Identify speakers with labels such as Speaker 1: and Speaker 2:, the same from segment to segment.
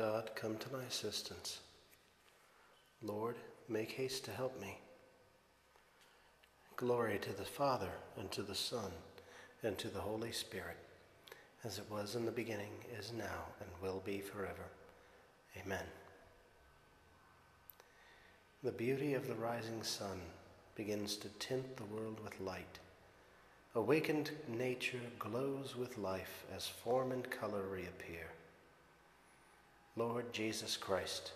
Speaker 1: God, come to my assistance. Lord, make haste to help me. Glory to the Father, and to the Son, and to the Holy Spirit, as it was in the beginning, is now, and will be forever. Amen. The beauty of the rising sun begins to tint the world with light. Awakened nature glows with life as form and color reappear. Lord Jesus Christ,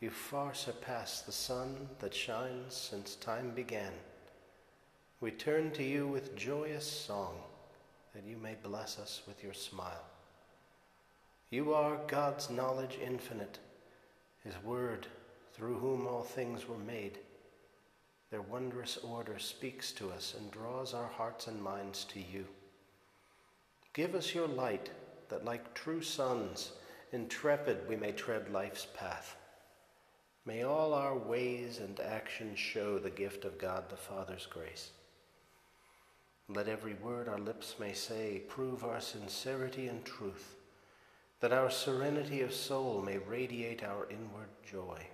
Speaker 1: you far surpass the sun that shines since time began. We turn to you with joyous song that you may bless us with your smile. You are God's knowledge infinite, His word through whom all things were made. Their wondrous order speaks to us and draws our hearts and minds to you. Give us your light that, like true sons, intrepid we may tread life's path. May all our ways and actions show the gift of God the Father's grace. Let every word our lips may say prove our sincerity and truth, that our serenity of soul may radiate our inward joy.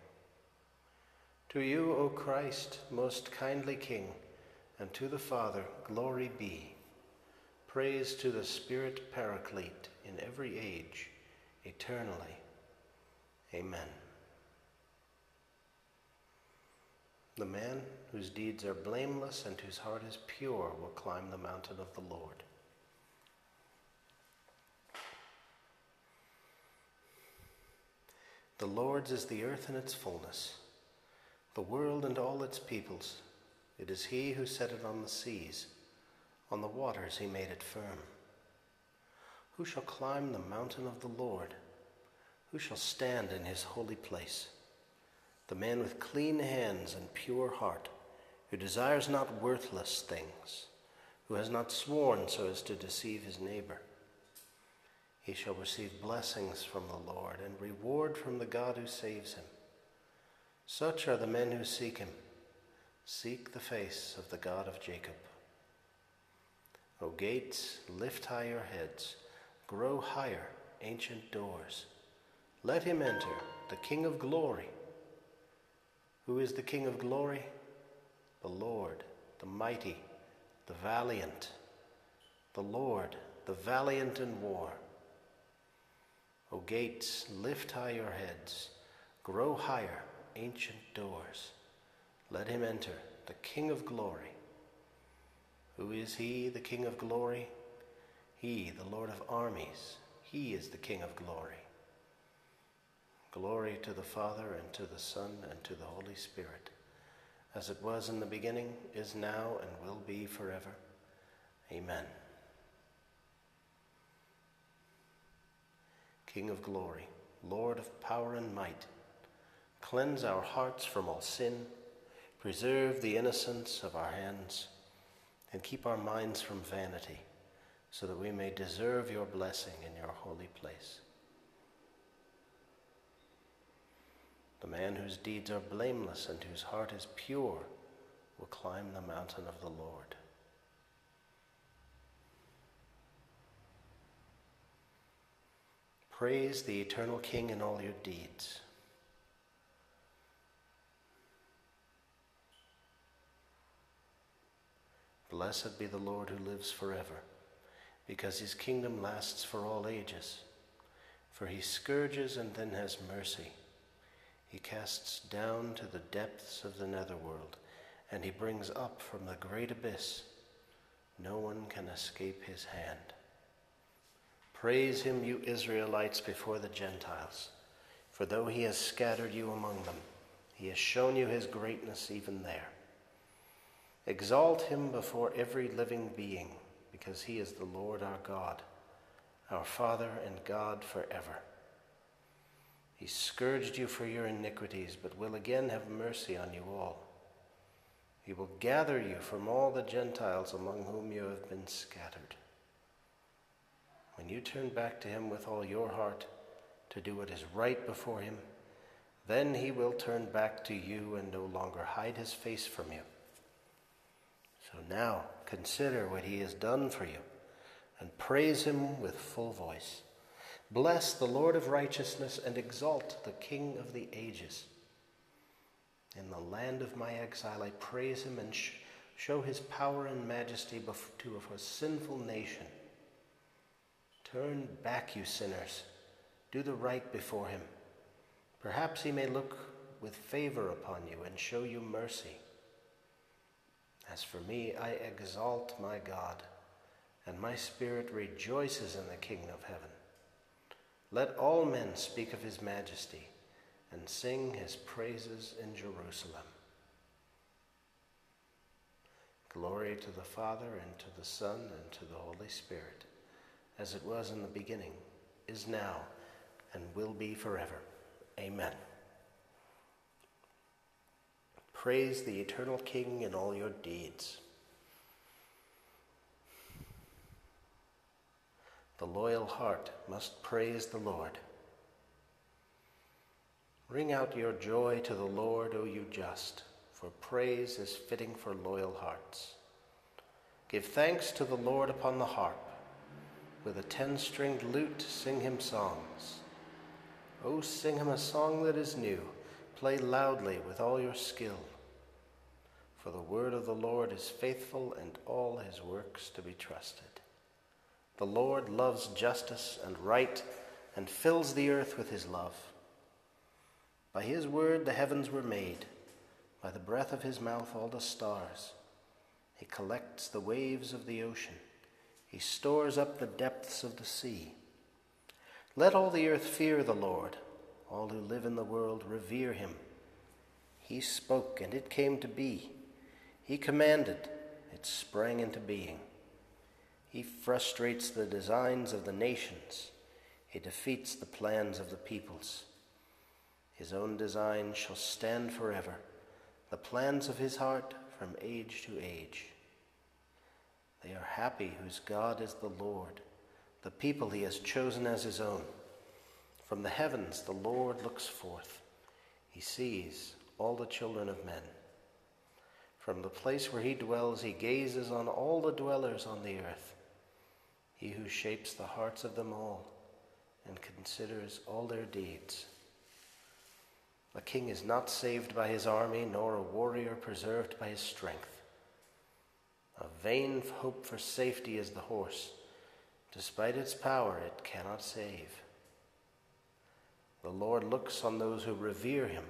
Speaker 1: To you, O Christ, most kindly King, and to the Father, glory be. Praise to the Spirit Paraclete in every age, eternally. Amen. The man whose deeds are blameless and whose heart is pure will climb the mountain of the Lord. The Lord's is the earth and its fullness, the world and all its peoples. It is He who set it on the seas, on the waters He made it firm. Who shall climb the mountain of the Lord? Who shall stand in His holy place? the man with clean hands and pure heart, who desires not worthless things, who has not sworn so as to deceive his neighbor. He shall receive blessings from the Lord and reward from the God who saves him. Such are the men who seek him. Seek the face of the God of Jacob. O gates, lift high your heads, grow higher, ancient doors. Let him enter, the King of glory. Who is the King of glory? The Lord, the mighty, the valiant. The Lord, the valiant in war. O gates, lift high your heads, grow higher, ancient doors. Let him enter, the King of glory. Who is he, the King of glory? He, the Lord of armies. He is the King of glory. Glory to the Father, and to the Son, and to the Holy Spirit, as it was in the beginning, is now, and will be forever. Amen. King of glory, Lord of power and might, cleanse our hearts from all sin, preserve the innocence of our hands, and keep our minds from vanity, so that we may deserve your blessing in your holy place. The man whose deeds are blameless and whose heart is pure will climb the mountain of the Lord. Praise the eternal King in all your deeds. Blessed be the Lord who lives forever, because his kingdom lasts for all ages. For he scourges and then has mercy he casts down to the depths of the netherworld, and he brings up from the great abyss. No one can escape his hand. Praise him, you Israelites, before the Gentiles. For though he has scattered you among them, he has shown you his greatness even there. Exalt him before every living being, because he is the Lord our God, our Father and God forever. He scourged you for your iniquities, but will again have mercy on you all. He will gather you from all the Gentiles among whom you have been scattered. When you turn back to him with all your heart to do what is right before him, then he will turn back to you and no longer hide his face from you. So now consider what he has done for you and praise him with full voice. Bless the Lord of righteousness and exalt the King of the ages. In the land of my exile, I praise him and sh- show his power and majesty bef- to a sinful nation. Turn back, you sinners. Do the right before him. Perhaps he may look with favor upon you and show you mercy. As for me, I exalt my God, and my spirit rejoices in the King of heaven. Let all men speak of his majesty and sing his praises in Jerusalem. Glory to the Father, and to the Son, and to the Holy Spirit, as it was in the beginning, is now, and will be forever. Amen. Praise the eternal King in all your deeds. The loyal heart must praise the Lord. Ring out your joy to the Lord, O you just, for praise is fitting for loyal hearts. Give thanks to the Lord upon the harp. With a ten stringed lute, sing him songs. O sing him a song that is new. Play loudly with all your skill. For the word of the Lord is faithful and all his works to be trusted. The Lord loves justice and right and fills the earth with his love. By his word the heavens were made, by the breath of his mouth all the stars. He collects the waves of the ocean, he stores up the depths of the sea. Let all the earth fear the Lord, all who live in the world revere him. He spoke, and it came to be. He commanded, it sprang into being. He frustrates the designs of the nations. He defeats the plans of the peoples. His own design shall stand forever, the plans of his heart from age to age. They are happy whose God is the Lord, the people he has chosen as his own. From the heavens the Lord looks forth. He sees all the children of men. From the place where he dwells, he gazes on all the dwellers on the earth. He who shapes the hearts of them all and considers all their deeds. A king is not saved by his army, nor a warrior preserved by his strength. A vain hope for safety is the horse. Despite its power, it cannot save. The Lord looks on those who revere him,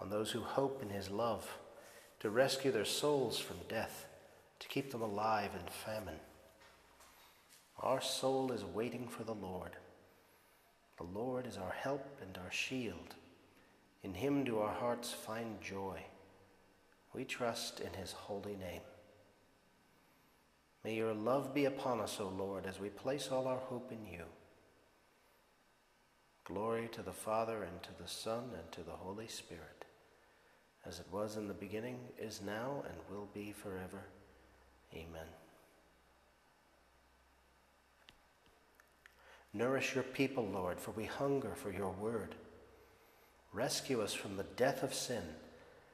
Speaker 1: on those who hope in his love, to rescue their souls from death, to keep them alive in famine. Our soul is waiting for the Lord. The Lord is our help and our shield. In him do our hearts find joy. We trust in his holy name. May your love be upon us, O Lord, as we place all our hope in you. Glory to the Father, and to the Son, and to the Holy Spirit, as it was in the beginning, is now, and will be forever. Amen. Nourish your people, Lord, for we hunger for your word. Rescue us from the death of sin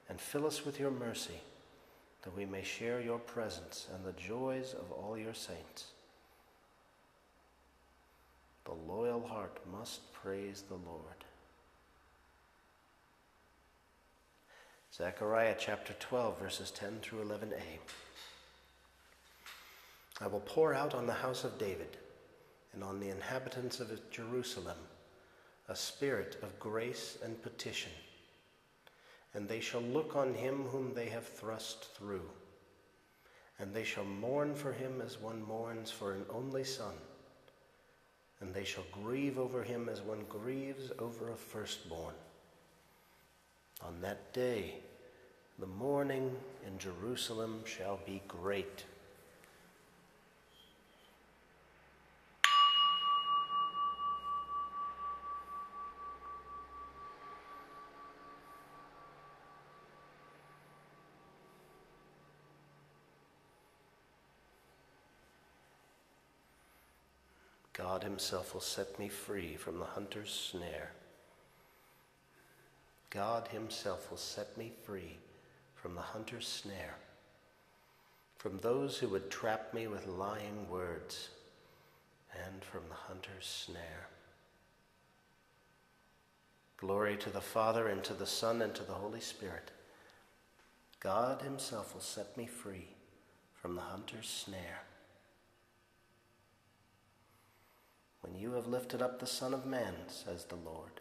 Speaker 1: and fill us with your mercy, that we may share your presence and the joys of all your saints. The loyal heart must praise the Lord. Zechariah chapter 12, verses 10 through 11a. I will pour out on the house of David and on the inhabitants of Jerusalem a spirit of grace and petition, and they shall look on him whom they have thrust through, and they shall mourn for him as one mourns for an only son, and they shall grieve over him as one grieves over a firstborn. On that day, the mourning in Jerusalem shall be great. God Himself will set me free from the hunter's snare. God Himself will set me free from the hunter's snare, from those who would trap me with lying words, and from the hunter's snare. Glory to the Father, and to the Son, and to the Holy Spirit. God Himself will set me free from the hunter's snare. When you have lifted up the Son of Man, says the Lord,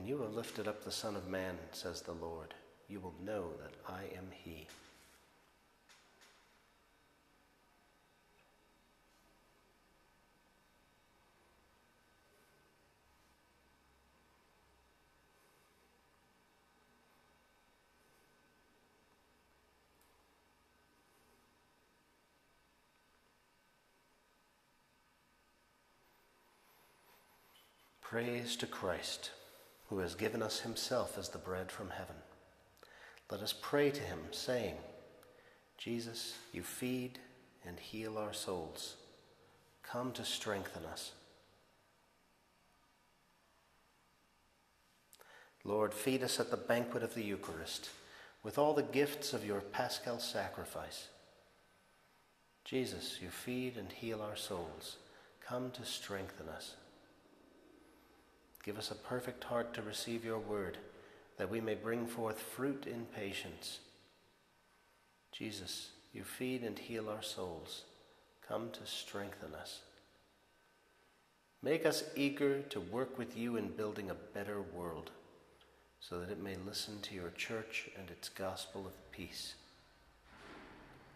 Speaker 1: When you have lifted up the Son of Man, says the Lord, you will know that I am He. Praise to Christ, who has given us himself as the bread from heaven. Let us pray to him, saying, Jesus, you feed and heal our souls. Come to strengthen us. Lord, feed us at the banquet of the Eucharist with all the gifts of your paschal sacrifice. Jesus, you feed and heal our souls. Come to strengthen us. Give us a perfect heart to receive your word, that we may bring forth fruit in patience. Jesus, you feed and heal our souls. Come to strengthen us. Make us eager to work with you in building a better world, so that it may listen to your church and its gospel of peace.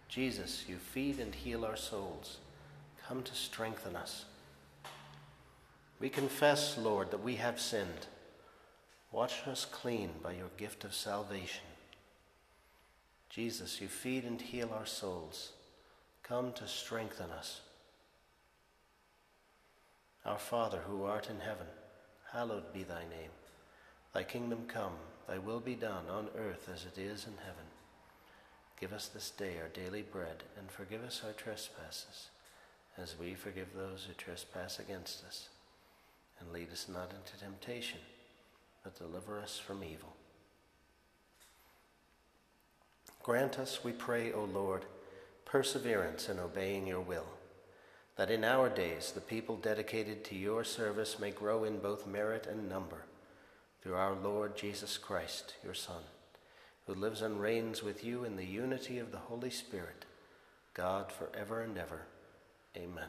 Speaker 1: Jesus, you feed and heal our souls. Come to strengthen us. We confess, Lord, that we have sinned. Wash us clean by your gift of salvation. Jesus, you feed and heal our souls. Come to strengthen us. Our Father, who art in heaven, hallowed be thy name. Thy kingdom come, thy will be done on earth as it is in heaven. Give us this day our daily bread, and forgive us our trespasses, as we forgive those who trespass against us and lead us not into temptation, but deliver us from evil. Grant us, we pray, O Lord, perseverance in obeying your will, that in our days the people dedicated to your service may grow in both merit and number, through our Lord Jesus Christ, your Son, who lives and reigns with you in the unity of the Holy Spirit, God for ever and ever. Amen.